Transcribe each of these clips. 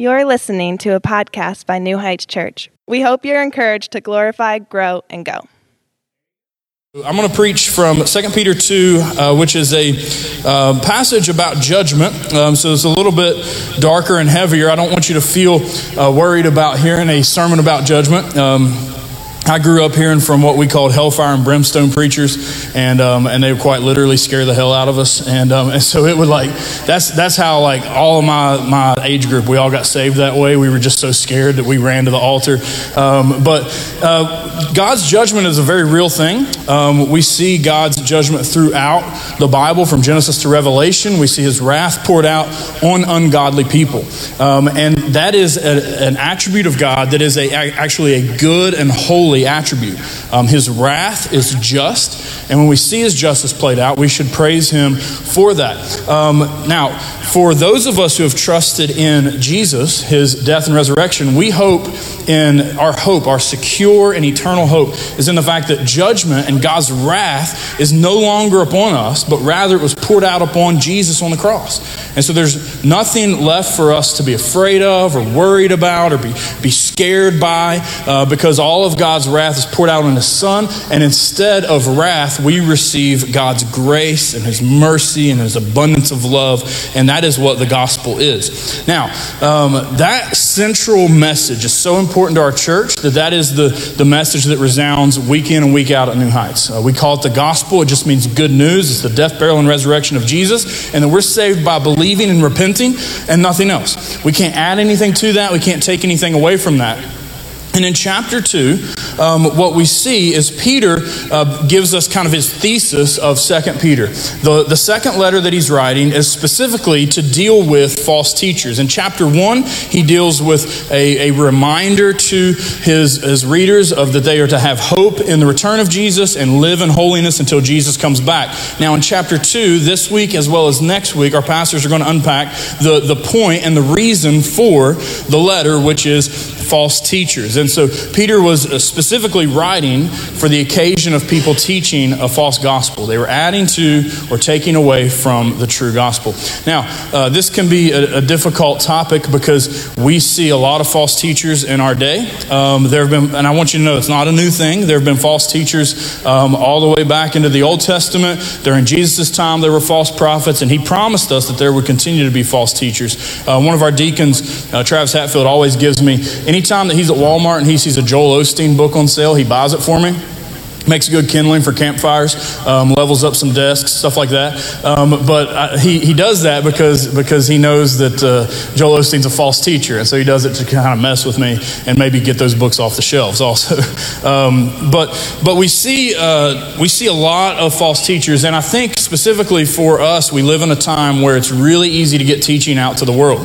You're listening to a podcast by New Heights Church. We hope you're encouraged to glorify, grow, and go. I'm going to preach from 2 Peter 2, uh, which is a uh, passage about judgment. Um, so it's a little bit darker and heavier. I don't want you to feel uh, worried about hearing a sermon about judgment. Um, I grew up hearing from what we called hellfire and brimstone preachers, and um, and they would quite literally scare the hell out of us. And, um, and so it would like that's that's how like all of my my age group we all got saved that way. We were just so scared that we ran to the altar. Um, but uh, God's judgment is a very real thing. Um, we see God's judgment throughout the Bible, from Genesis to Revelation. We see His wrath poured out on ungodly people, um, and that is a, an attribute of God that is a, actually a good and holy attribute. Um, his wrath is just, and when we see his justice played out, we should praise him for that. Um, now, for those of us who have trusted in Jesus, his death and resurrection, we hope in our hope, our secure and eternal hope, is in the fact that judgment and God's wrath is no longer upon us, but rather it was poured out upon Jesus on the cross. And so there's nothing left for us to be afraid of or worried about or be, be scared by uh, because all of God's wrath is poured out on His Son. And instead of wrath, we receive God's grace and His mercy and His abundance of love. And that is what the gospel is. Now, um, that central message is so important to our church that that is the, the message that resounds week in and week out at New Heights. Uh, we call it the gospel. It just means good news. It's the death, burial, and resurrection of Jesus. And that we're saved by believing and repenting and nothing else. We can't add anything to that. We can't take anything away from that. And in chapter 2, um, what we see is Peter uh, gives us kind of his thesis of Second Peter. The, the second letter that he's writing is specifically to deal with false teachers. In chapter 1, he deals with a, a reminder to his, his readers of that they are to have hope in the return of Jesus and live in holiness until Jesus comes back. Now, in chapter 2, this week as well as next week, our pastors are going to unpack the, the point and the reason for the letter, which is false teachers. And so Peter was uh, specifically writing for the occasion of people teaching a false gospel. They were adding to or taking away from the true gospel. Now, uh, this can be a, a, difficult topic because we see a lot of false teachers in our day. Um, there have been, and I want you to know it's not a new thing. There have been false teachers um, all the way back into the Old Testament. During Jesus' time, there were false prophets, and he promised us that there would continue to be false teachers. Uh, one of our deacons, uh, Travis Hatfield, always gives me any anytime that he's at Walmart and he sees a Joel Osteen book on sale, he buys it for me makes good kindling for campfires, um, levels up some desks, stuff like that. Um, but I, he, he does that because, because he knows that uh, Joel Osteen's a false teacher. And so he does it to kind of mess with me and maybe get those books off the shelves also. um, but, but we, see, uh, we see a lot of false teachers. And I think specifically for us, we live in a time where it's really easy to get teaching out to the world.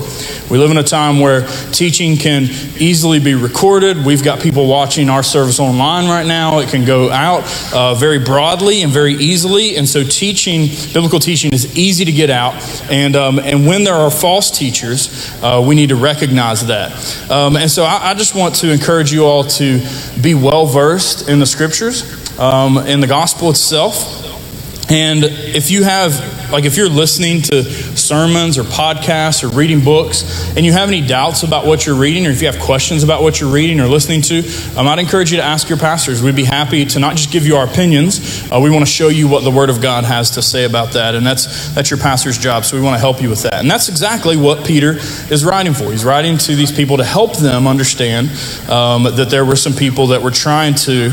We live in a time where teaching can easily be recorded. We've got people watching our service online right now. It can go uh, very broadly and very easily. And so, teaching, biblical teaching, is easy to get out. And, um, and when there are false teachers, uh, we need to recognize that. Um, and so, I, I, just want to encourage you all to be well versed in the scriptures, um, in the gospel itself. And if you have, like, if you're listening to sermons or podcasts or reading books and you have any doubts about what you're reading or if you have questions about what you're reading or listening to, um, I'd encourage you to ask your pastors. We'd be happy to not just give you our opinions, uh, we want to show you what the Word of God has to say about that. And that's, that's your pastor's job, so we want to help you with that. And that's exactly what Peter is writing for. He's writing to these people to help them understand um, that there were some people that were trying to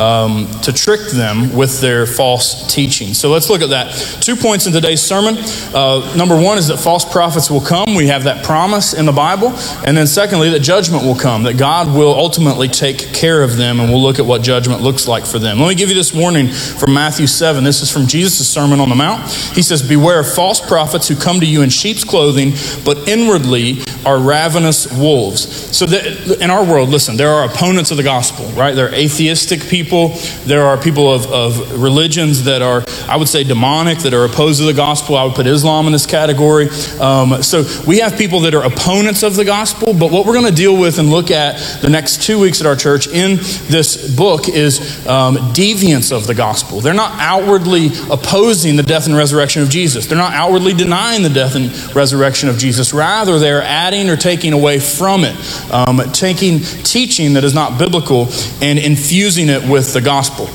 um, to trick them with their false teaching. So let's look at that. Two points in today's sermon. Uh, number one is that false prophets will come. We have that promise in the Bible. And then secondly, that judgment will come, that God will ultimately take care of them, and we'll look at what judgment looks like for them. Let me give you this warning from Matthew 7. This is from Jesus' Sermon on the Mount. He says, Beware of false prophets who come to you in sheep's clothing, but inwardly are ravenous wolves. So in our world, listen, there are opponents of the gospel, right? There are atheistic people people. There are people of, of religions that are, I would say, demonic, that are opposed to the gospel. I would put Islam in this category. Um, so we have people that are opponents of the gospel, but what we're going to deal with and look at the next two weeks at our church in this book is um, deviants of the gospel. They're not outwardly opposing the death and resurrection of Jesus, they're not outwardly denying the death and resurrection of Jesus. Rather, they're adding or taking away from it, um, taking teaching that is not biblical and infusing it with the gospel.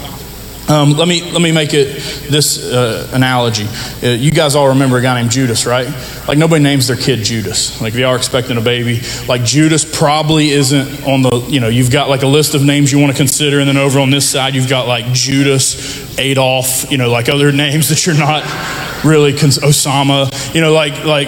Um, let me let me make it this uh, analogy. Uh, you guys all remember a guy named Judas, right? Like nobody names their kid Judas. Like if you are expecting a baby, like Judas probably isn't on the. You know, you've got like a list of names you want to consider, and then over on this side you've got like Judas, Adolf. You know, like other names that you're not really cons- Osama. You know, like like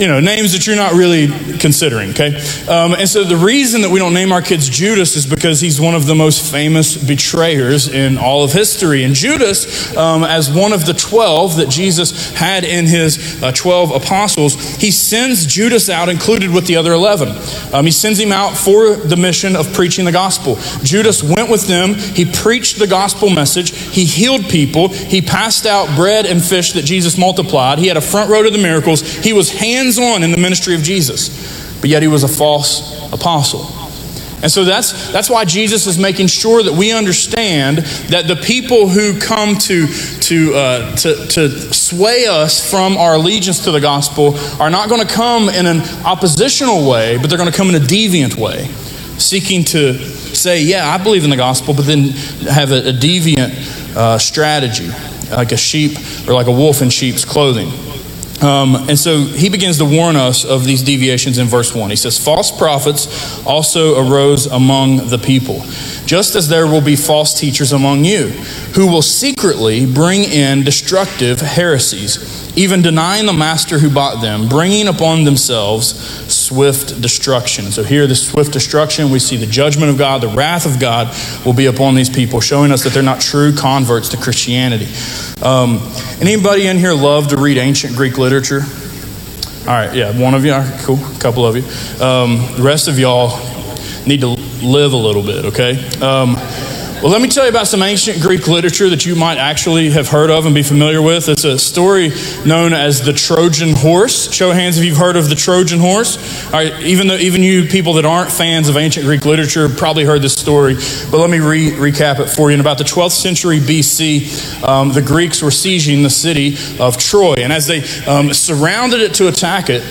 you know, names that you're not really considering, okay? Um, and so the reason that we don't name our kids Judas is because he's one of the most famous betrayers in all of history. And Judas, um, as one of the 12 that Jesus had in his uh, 12 apostles, he sends Judas out, included with the other 11. Um, he sends him out for the mission of preaching the gospel. Judas went with them, he preached the gospel message, he healed people, he passed out bread and fish that Jesus multiplied, he had a front row to the miracles, he was hands hands on in the ministry of Jesus, but yet he was a false apostle. And so that's, that's why Jesus is making sure that we understand that the people who come to, to, uh, to, to sway us from our allegiance to the gospel are not going to come in an oppositional way, but they're going to come in a deviant way, seeking to say, Yeah, I believe in the gospel, but then have a, a deviant uh, strategy, like a sheep or like a wolf in sheep's clothing. Um, and so he begins to warn us of these deviations in verse 1. He says, False prophets also arose among the people, just as there will be false teachers among you, who will secretly bring in destructive heresies even denying the master who bought them, bringing upon themselves swift destruction. So, here, the swift destruction, we see the judgment of God, the wrath of God will be upon these people, showing us that they're not true converts to Christianity. Um, anybody in here love to read ancient Greek literature? All right, yeah, one of you, cool, a couple of you. Um, the rest of y'all need to live a little bit, okay? Um, well, let me tell you about some ancient Greek literature that you might actually have heard of and be familiar with. It's a story known as the Trojan horse. Show hands if you've heard of the Trojan horse. Even though even you people that aren't fans of ancient Greek literature probably heard this story, but let me re- recap it for you. In about the 12th century BC, um, the Greeks were sieging the city of Troy, and as they um, surrounded it to attack it,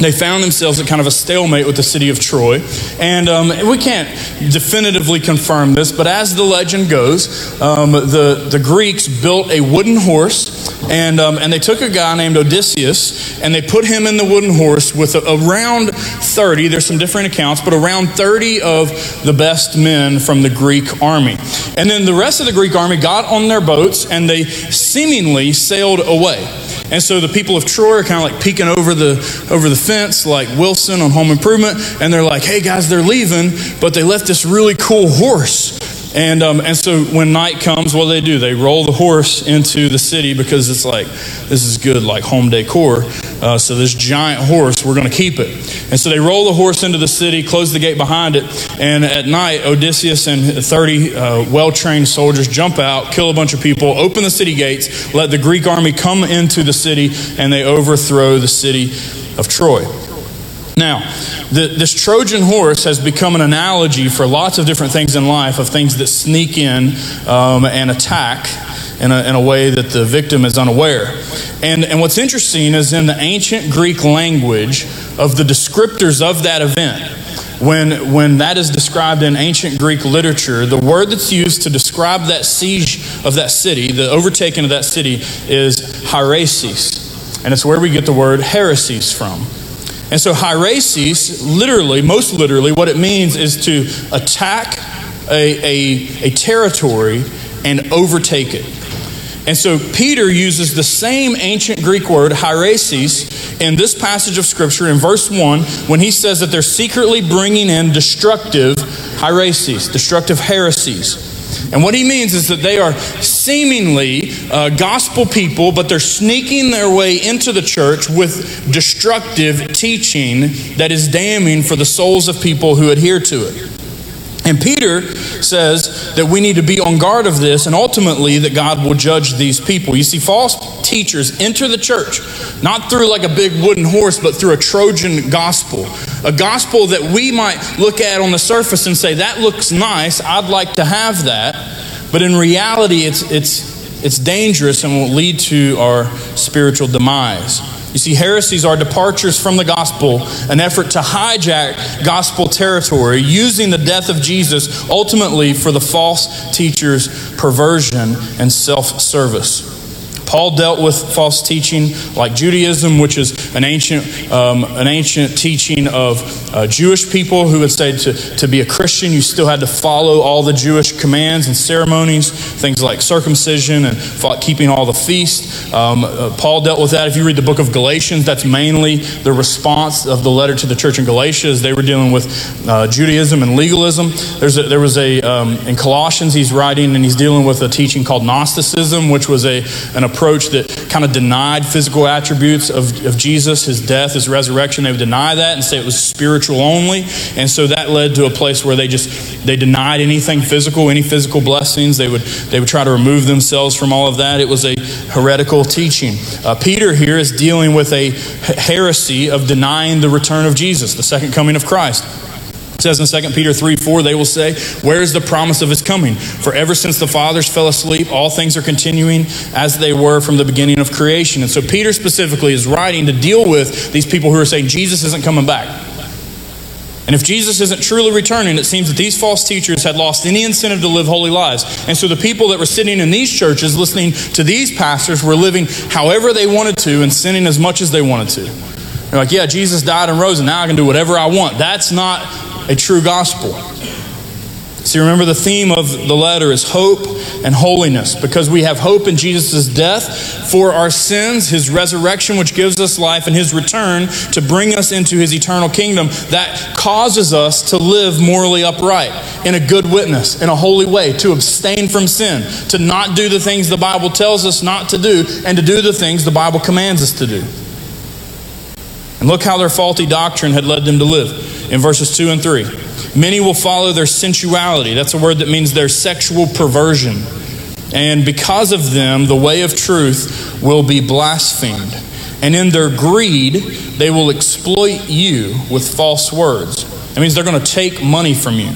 they found themselves at kind of a stalemate with the city of Troy. And um, we can't definitively confirm this, but as the legend goes, um, the, the Greeks built a wooden horse, and, um, and they took a guy named Odysseus, and they put him in the wooden horse with a, around 30, there's some different accounts, but around 30 of the best men from the Greek army. And then the rest of the Greek army got on their boats, and they seemingly sailed away. And so the people of Troy are kind of like peeking over the over the fence, like Wilson on Home Improvement, and they're like, "Hey guys, they're leaving, but they left this really cool horse." And, um, and so when night comes, what do they do? They roll the horse into the city because it's like, this is good, like home decor. Uh, so this giant horse, we're going to keep it. And so they roll the horse into the city, close the gate behind it, and at night, Odysseus and 30 uh, well trained soldiers jump out, kill a bunch of people, open the city gates, let the Greek army come into the city, and they overthrow the city of Troy. Now, the, this Trojan horse has become an analogy for lots of different things in life, of things that sneak in um, and attack in a, in a way that the victim is unaware. And, and what's interesting is in the ancient Greek language of the descriptors of that event, when, when that is described in ancient Greek literature, the word that's used to describe that siege of that city, the overtaking of that city, is hieresis. And it's where we get the word heresies from. And so, hieresis, literally, most literally, what it means is to attack a, a, a territory and overtake it. And so Peter uses the same ancient Greek word, hieresis, in this passage of Scripture in verse 1 when he says that they're secretly bringing in destructive hieresis, destructive heresies. And what he means is that they are seemingly uh, gospel people, but they're sneaking their way into the church with destructive teaching that is damning for the souls of people who adhere to it. And Peter says that we need to be on guard of this and ultimately that God will judge these people. You see, false teachers enter the church not through like a big wooden horse, but through a Trojan gospel. A gospel that we might look at on the surface and say, that looks nice, I'd like to have that. But in reality, it's, it's it's dangerous and will lead to our spiritual demise. You see, heresies are departures from the gospel, an effort to hijack gospel territory, using the death of Jesus ultimately for the false teacher's perversion and self service. Paul dealt with false teaching like Judaism, which is an ancient, um, an ancient teaching of uh, Jewish people who would say to, to be a Christian, you still had to follow all the Jewish commands and ceremonies, things like circumcision and keeping all the feasts. Um, uh, Paul dealt with that. If you read the book of Galatians, that's mainly the response of the letter to the church in Galatia as they were dealing with uh, Judaism and legalism. There's a, there was a, um, in Colossians, he's writing and he's dealing with a teaching called Gnosticism, which was a, an approach approach that kind of denied physical attributes of, of Jesus, his death, his resurrection. They would deny that and say it was spiritual only. And so that led to a place where they just they denied anything physical, any physical blessings. They would they would try to remove themselves from all of that. It was a heretical teaching. Uh, Peter here is dealing with a heresy of denying the return of Jesus, the second coming of Christ. It says in 2 Peter 3 4, they will say, Where is the promise of his coming? For ever since the fathers fell asleep, all things are continuing as they were from the beginning of creation. And so Peter specifically is writing to deal with these people who are saying Jesus isn't coming back. And if Jesus isn't truly returning, it seems that these false teachers had lost any incentive to live holy lives. And so the people that were sitting in these churches listening to these pastors were living however they wanted to and sinning as much as they wanted to. They're like, yeah, Jesus died and rose, and now I can do whatever I want. That's not a true gospel. See, remember the theme of the letter is hope and holiness because we have hope in Jesus' death for our sins, his resurrection, which gives us life, and his return to bring us into his eternal kingdom that causes us to live morally upright, in a good witness, in a holy way, to abstain from sin, to not do the things the Bible tells us not to do, and to do the things the Bible commands us to do. And look how their faulty doctrine had led them to live in verses 2 and 3. Many will follow their sensuality. That's a word that means their sexual perversion. And because of them, the way of truth will be blasphemed. And in their greed, they will exploit you with false words. That means they're going to take money from you.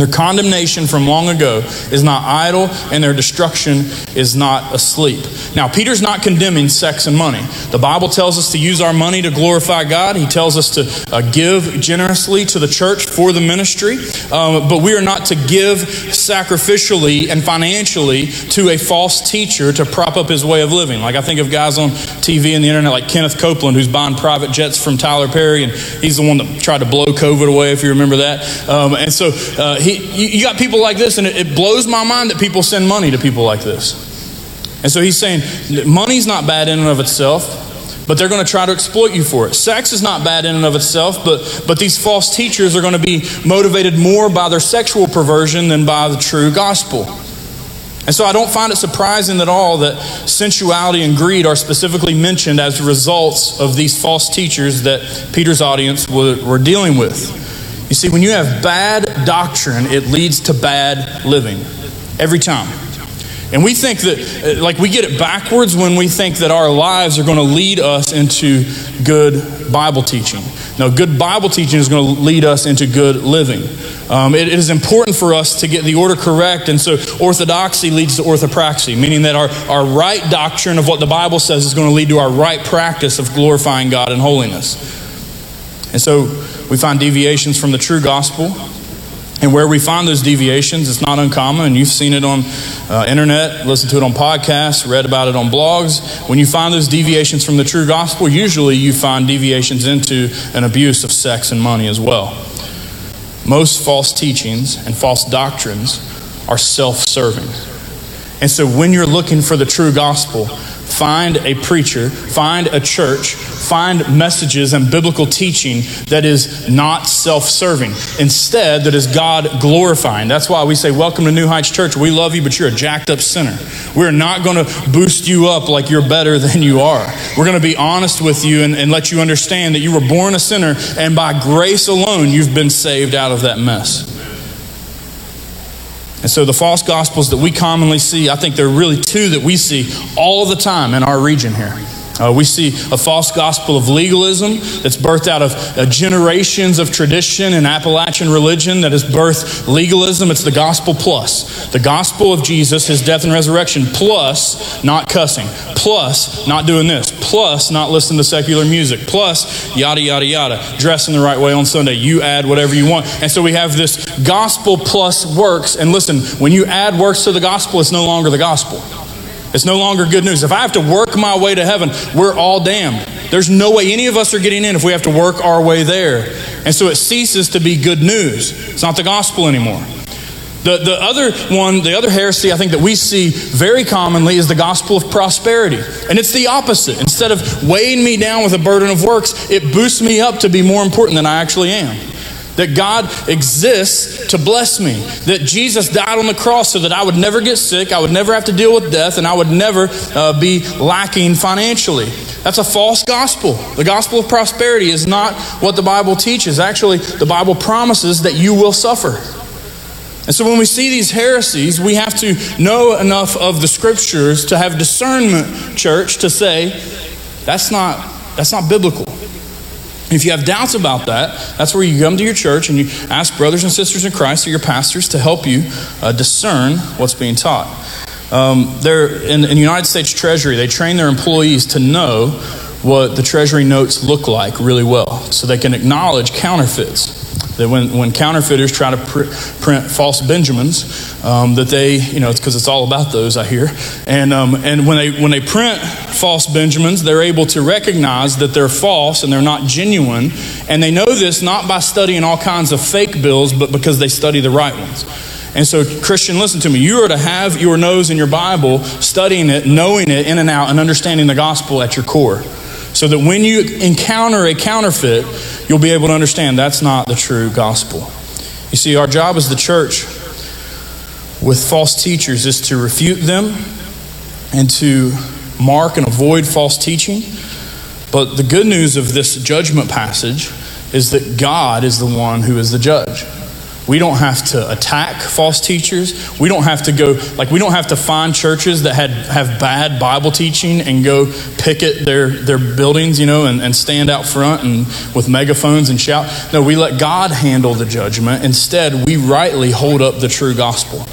Their condemnation from long ago is not idle, and their destruction is not asleep. Now, Peter's not condemning sex and money. The Bible tells us to use our money to glorify God. He tells us to uh, give generously to the church for the ministry, um, but we are not to give sacrificially and financially to a false teacher to prop up his way of living. Like I think of guys on TV and the internet like Kenneth Copeland, who's buying private jets from Tyler Perry, and he's the one that tried to blow COVID away, if you remember that. Um, and so uh, he, you got people like this, and it, it blows my mind that people send money to people like this. And so he's saying money's not bad in and of itself but they're going to try to exploit you for it. Sex is not bad in and of itself, but, but these false teachers are going to be motivated more by their sexual perversion than by the true gospel. And so I don't find it surprising at all that sensuality and greed are specifically mentioned as results of these false teachers that Peter's audience were, were dealing with. You see, when you have bad doctrine, it leads to bad living every time. And we think that, uh, like, we get it backwards when we think that our lives are going to lead us into good Bible teaching. No, good Bible teaching is going to lead us into good living. Um, it, it is important for us to get the order correct. And so, orthodoxy leads to orthopraxy, meaning that our, our right doctrine of what the Bible says is going to lead to our right practice of glorifying God in holiness. And so, we find deviations from the true gospel. And where we find those deviations, it's not uncommon, and you've seen it on uh, internet, listened to it on podcasts, read about it on blogs. When you find those deviations from the true gospel, usually you find deviations into an abuse of sex and money as well. Most false teachings and false doctrines are self serving. And so when you're looking for the true gospel, find a preacher, find a church, find messages and biblical teaching that is not self serving. Instead, that is God glorifying. That's why we say, Welcome to New Heights Church. We love you, but you're a jacked up sinner. We're not going to boost you up like you're better than you are. We're going to be honest with you and, and let you understand that you were born a sinner, and by grace alone, you've been saved out of that mess. And so the false gospels that we commonly see, I think there are really two that we see all the time in our region here. Uh, we see a false gospel of legalism that's birthed out of uh, generations of tradition and Appalachian religion that has birthed legalism. It's the gospel plus. The gospel of Jesus, his death and resurrection, plus not cussing, plus not doing this, plus not listening to secular music, plus yada, yada, yada, dressing the right way on Sunday. You add whatever you want. And so we have this gospel plus works. And listen, when you add works to the gospel, it's no longer the gospel. It's no longer good news. If I have to work my way to heaven, we're all damned. There's no way any of us are getting in if we have to work our way there. And so it ceases to be good news. It's not the gospel anymore. The, the other one, the other heresy I think that we see very commonly is the gospel of prosperity. And it's the opposite. Instead of weighing me down with a burden of works, it boosts me up to be more important than I actually am that God exists to bless me, that Jesus died on the cross so that I would never get sick, I would never have to deal with death, and I would never uh, be lacking financially. That's a false gospel. The gospel of prosperity is not what the Bible teaches. Actually, the Bible promises that you will suffer. And so when we see these heresies, we have to know enough of the scriptures to have discernment, church, to say that's not that's not biblical. If you have doubts about that, that's where you come to your church and you ask brothers and sisters in Christ or your pastors to help you uh, discern what's being taught. Um, they're in, in the United States Treasury, they train their employees to know what the Treasury notes look like really well so they can acknowledge counterfeits that when, when counterfeiters try to pr- print false Benjamins, um, that they, you know, it's because it's all about those, I hear. And, um, and when, they, when they print false Benjamins, they're able to recognize that they're false and they're not genuine. And they know this not by studying all kinds of fake bills, but because they study the right ones. And so, Christian, listen to me. You are to have your nose in your Bible, studying it, knowing it in and out, and understanding the gospel at your core. So that when you encounter a counterfeit, you'll be able to understand that's not the true gospel. You see, our job as the church with false teachers is to refute them and to mark and avoid false teaching. But the good news of this judgment passage is that God is the one who is the judge. We don't have to attack false teachers. We don't have to go, like, we don't have to find churches that had, have bad Bible teaching and go picket their, their buildings, you know, and, and stand out front and with megaphones and shout. No, we let God handle the judgment. Instead, we rightly hold up the true gospel.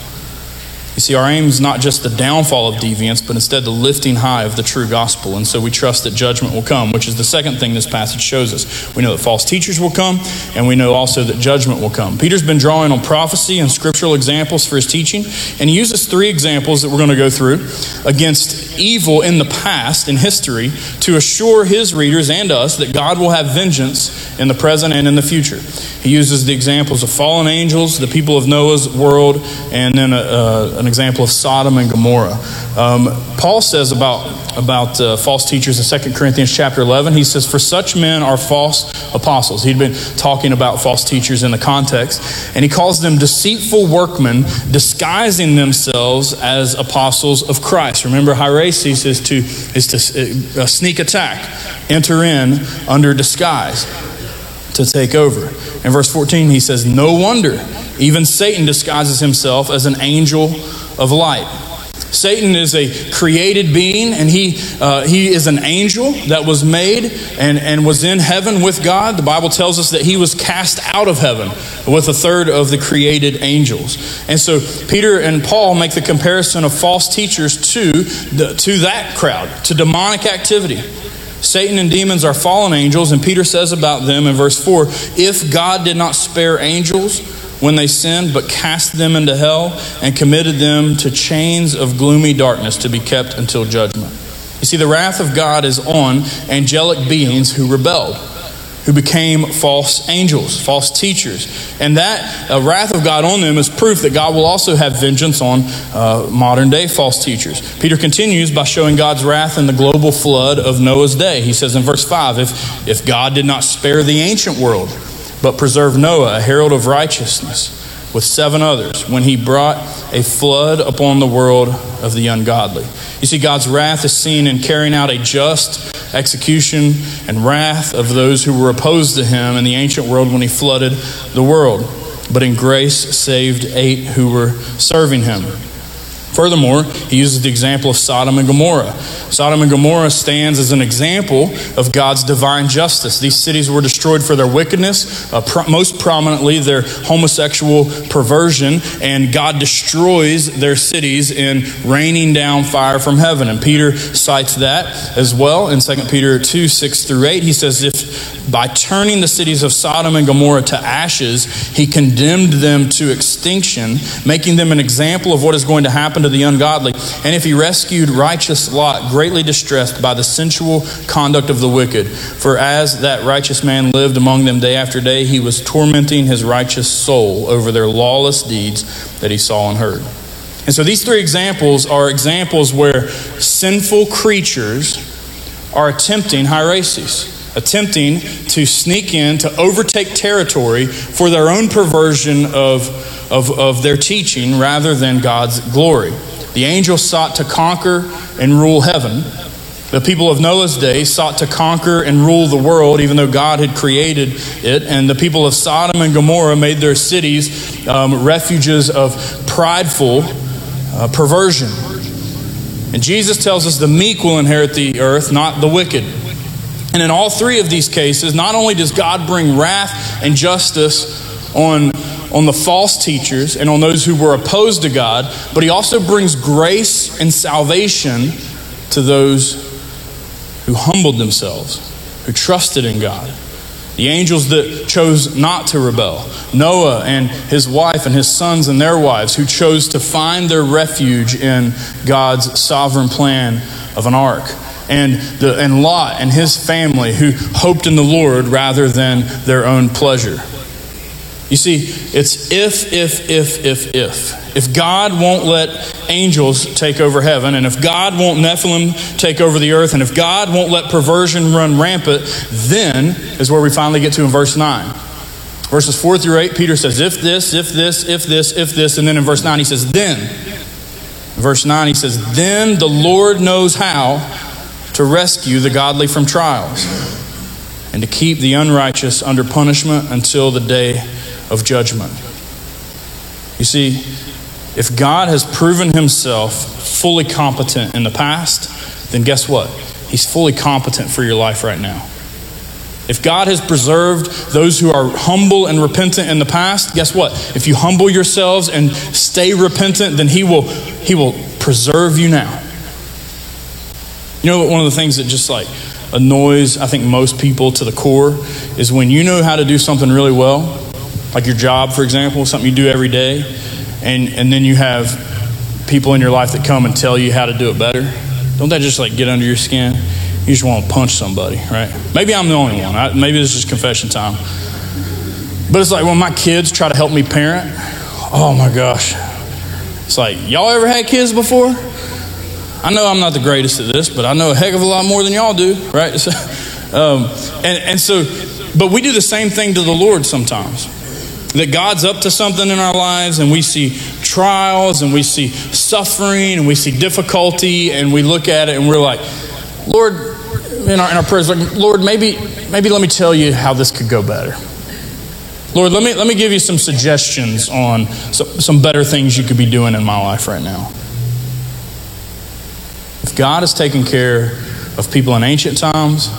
You see, our aim is not just the downfall of deviance, but instead the lifting high of the true gospel. And so we trust that judgment will come, which is the second thing this passage shows us. We know that false teachers will come, and we know also that judgment will come. Peter's been drawing on prophecy and scriptural examples for his teaching, and he uses three examples that we're going to go through against evil in the past, in history, to assure his readers and us that God will have vengeance in the present and in the future. He uses the examples of fallen angels, the people of Noah's world, and then a, a, an example of Sodom and Gomorrah. Um, Paul says about, about uh, false teachers in 2 Corinthians chapter 11, he says, For such men are false apostles. He'd been talking about false teachers in the context, and he calls them deceitful workmen, disguising themselves as apostles of Christ. Remember, is to, is to uh, sneak attack, enter in under disguise to take over. In verse 14, he says, No wonder even Satan disguises himself as an angel of light. Satan is a created being, and he, uh, he is an angel that was made and, and was in heaven with God. The Bible tells us that he was cast out of heaven with a third of the created angels. And so Peter and Paul make the comparison of false teachers to, the, to that crowd, to demonic activity. Satan and demons are fallen angels, and Peter says about them in verse 4 if God did not spare angels when they sinned, but cast them into hell and committed them to chains of gloomy darkness to be kept until judgment. You see, the wrath of God is on angelic beings who rebelled who became false angels, false teachers. And that uh, wrath of God on them is proof that God will also have vengeance on uh, modern day false teachers. Peter continues by showing God's wrath in the global flood of Noah's day. He says in verse 5 if, if God did not spare the ancient world, but preserved Noah, a herald of righteousness, with seven others when he brought a flood upon the world of the ungodly. You see, God's wrath is seen in carrying out a just execution and wrath of those who were opposed to him in the ancient world when he flooded the world, but in grace saved eight who were serving him. Furthermore, he uses the example of Sodom and Gomorrah. Sodom and Gomorrah stands as an example of God's divine justice. These cities were destroyed for their wickedness, uh, pro- most prominently their homosexual perversion, and God destroys their cities in raining down fire from heaven. And Peter cites that as well in 2 Peter 2 6 through 8. He says, If by turning the cities of Sodom and Gomorrah to ashes, he condemned them to extinction, making them an example of what is going to happen to the ungodly. And if he rescued righteous Lot, greatly distressed by the sensual conduct of the wicked, for as that righteous man lived among them day after day, he was tormenting his righteous soul over their lawless deeds that he saw and heard. And so these three examples are examples where sinful creatures are attempting hierarchies attempting to sneak in to overtake territory for their own perversion of, of, of their teaching rather than God's glory. The angels sought to conquer and rule heaven. The people of Noah's day sought to conquer and rule the world, even though God had created it. And the people of Sodom and Gomorrah made their cities um, refuges of prideful uh, perversion. And Jesus tells us the meek will inherit the earth, not the wicked. And in all three of these cases, not only does God bring wrath and justice on, on the false teachers and on those who were opposed to God, but He also brings grace and salvation to those who humbled themselves, who trusted in God. The angels that chose not to rebel, Noah and his wife and his sons and their wives, who chose to find their refuge in God's sovereign plan of an ark and, the, and Lot and his family who hoped in the Lord rather than their own pleasure. You see, it's if, if, if, if, if. If God won't let angels take over heaven, and if God won't Nephilim take over the earth, and if God won't let perversion run rampant, then is where we finally get to in verse 9. Verses 4 through 8, Peter says, if this, if this, if this, if this, and then in verse 9 he says, then. verse 9 he says, then the Lord knows how to rescue the godly from trials and to keep the unrighteous under punishment until the day of judgment. You see, if God has proven himself fully competent in the past, then guess what? He's fully competent for your life right now. If God has preserved those who are humble and repentant in the past, guess what? If you humble yourselves and stay repentant, then he will he will preserve you now. You know, one of the things that just like annoys, I think, most people to the core is when you know how to do something really well, like your job, for example, something you do every day, and, and then you have people in your life that come and tell you how to do it better. Don't that just like get under your skin? You just want to punch somebody, right? Maybe I'm the only one. I, maybe this is confession time. But it's like when my kids try to help me parent, oh my gosh. It's like, y'all ever had kids before? I know I'm not the greatest at this, but I know a heck of a lot more than y'all do, right? um, and, and so, but we do the same thing to the Lord sometimes. That God's up to something in our lives, and we see trials, and we see suffering, and we see difficulty, and we look at it, and we're like, Lord, in our, in our prayers, like, Lord, maybe, maybe let me tell you how this could go better. Lord, let me, let me give you some suggestions on some, some better things you could be doing in my life right now. God has taken care of people in ancient times,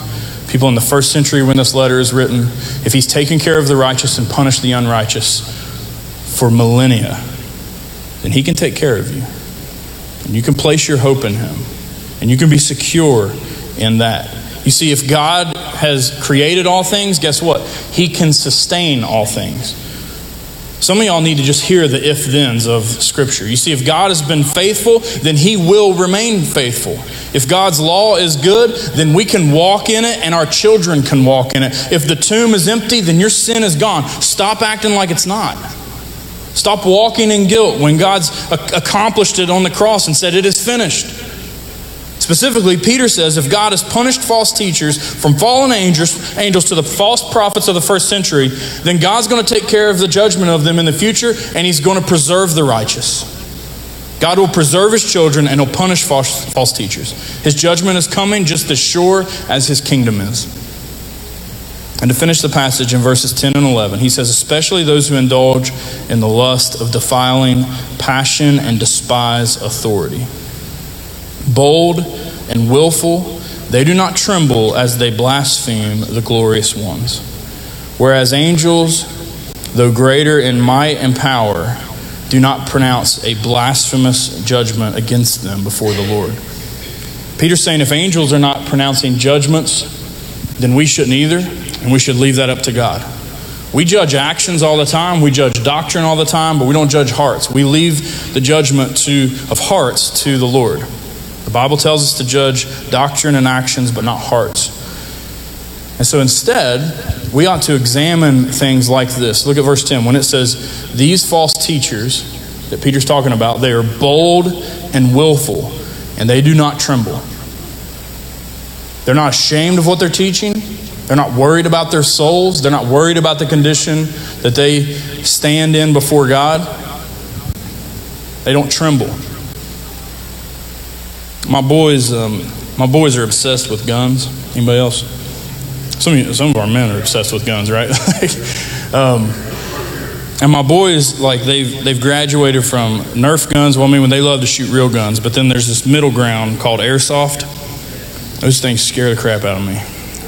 people in the first century when this letter is written, if He's taken care of the righteous and punished the unrighteous for millennia, then He can take care of you. And you can place your hope in Him. And you can be secure in that. You see, if God has created all things, guess what? He can sustain all things. Some of y'all need to just hear the if thens of Scripture. You see, if God has been faithful, then He will remain faithful. If God's law is good, then we can walk in it and our children can walk in it. If the tomb is empty, then your sin is gone. Stop acting like it's not. Stop walking in guilt when God's accomplished it on the cross and said, It is finished. Specifically, Peter says if God has punished false teachers from fallen angels, angels to the false prophets of the first century, then God's going to take care of the judgment of them in the future and he's going to preserve the righteous. God will preserve his children and he'll punish false, false teachers. His judgment is coming just as sure as his kingdom is. And to finish the passage in verses 10 and 11, he says, Especially those who indulge in the lust of defiling passion and despise authority. Bold and willful, they do not tremble as they blaspheme the glorious ones. Whereas angels, though greater in might and power, do not pronounce a blasphemous judgment against them before the Lord. Peter's saying if angels are not pronouncing judgments, then we shouldn't either, and we should leave that up to God. We judge actions all the time, we judge doctrine all the time, but we don't judge hearts. We leave the judgment to, of hearts to the Lord. The Bible tells us to judge doctrine and actions, but not hearts. And so instead, we ought to examine things like this. Look at verse 10 when it says, These false teachers that Peter's talking about, they are bold and willful, and they do not tremble. They're not ashamed of what they're teaching. They're not worried about their souls. They're not worried about the condition that they stand in before God. They don't tremble. My boys, um, my boys are obsessed with guns. Anybody else? Some of, you, some of our men are obsessed with guns, right? um, and my boys, like they've they've graduated from Nerf guns. Well, I mean, when they love to shoot real guns, but then there's this middle ground called airsoft. Those things scare the crap out of me,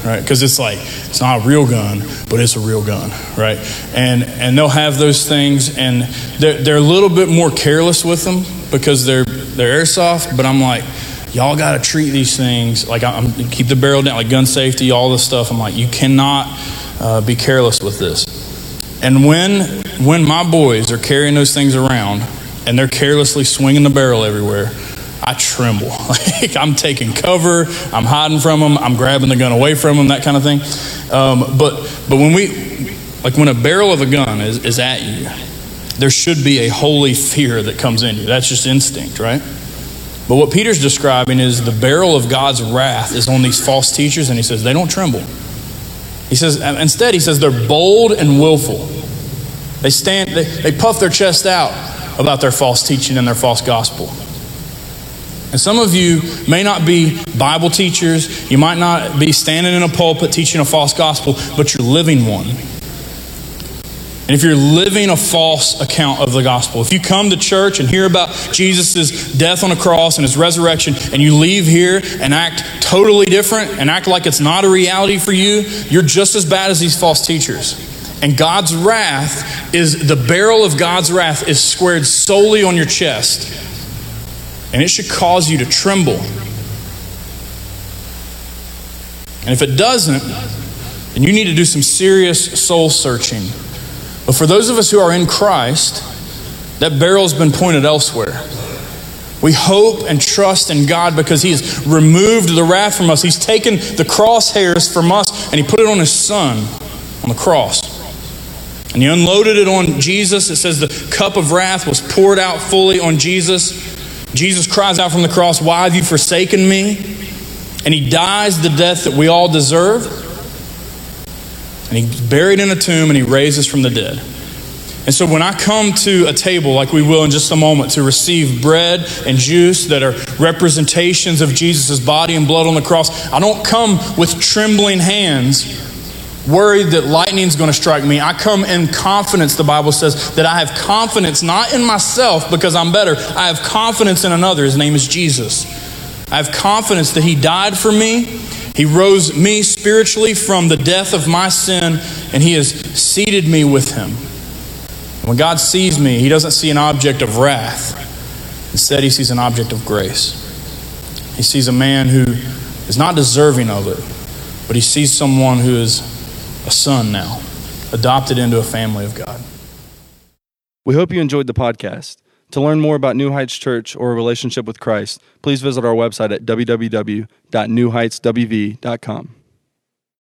right? Because it's like it's not a real gun, but it's a real gun, right? And and they'll have those things, and they're they're a little bit more careless with them because they're they're airsoft. But I'm like, y'all got to treat these things like I'm keep the barrel down, like gun safety, all this stuff. I'm like, you cannot uh, be careless with this. And when when my boys are carrying those things around and they're carelessly swinging the barrel everywhere, I tremble. Like I'm taking cover, I'm hiding from them, I'm grabbing the gun away from them, that kind of thing. Um, but but when we like when a barrel of a gun is, is at you, there should be a holy fear that comes in you. That's just instinct, right? But what Peter's describing is the barrel of God's wrath is on these false teachers, and he says they don't tremble. He says instead he says they're bold and willful. They stand, they, they puff their chest out about their false teaching and their false gospel. And some of you may not be Bible teachers, you might not be standing in a pulpit teaching a false gospel, but you're living one. And if you're living a false account of the gospel, if you come to church and hear about Jesus' death on the cross and his resurrection, and you leave here and act totally different and act like it's not a reality for you, you're just as bad as these false teachers. And God's wrath is the barrel of God's wrath is squared solely on your chest. And it should cause you to tremble. And if it doesn't, then you need to do some serious soul searching. But for those of us who are in Christ, that barrel's been pointed elsewhere. We hope and trust in God because He has removed the wrath from us. He's taken the crosshairs from us and He put it on His Son on the cross. And He unloaded it on Jesus. It says the cup of wrath was poured out fully on Jesus. Jesus cries out from the cross, Why have you forsaken me? And he dies the death that we all deserve. And he's buried in a tomb and he raises from the dead. And so when I come to a table, like we will in just a moment, to receive bread and juice that are representations of Jesus' body and blood on the cross, I don't come with trembling hands worried that lightning's going to strike me. I come in confidence, the Bible says, that I have confidence not in myself because I'm better. I have confidence in another. His name is Jesus. I have confidence that He died for me. He rose me spiritually from the death of my sin, and He has seated me with Him. When God sees me, He doesn't see an object of wrath. Instead, He sees an object of grace. He sees a man who is not deserving of it, but He sees someone who is a son now, adopted into a family of God. We hope you enjoyed the podcast. To learn more about New Heights Church or a relationship with Christ, please visit our website at www.newheightswv.com.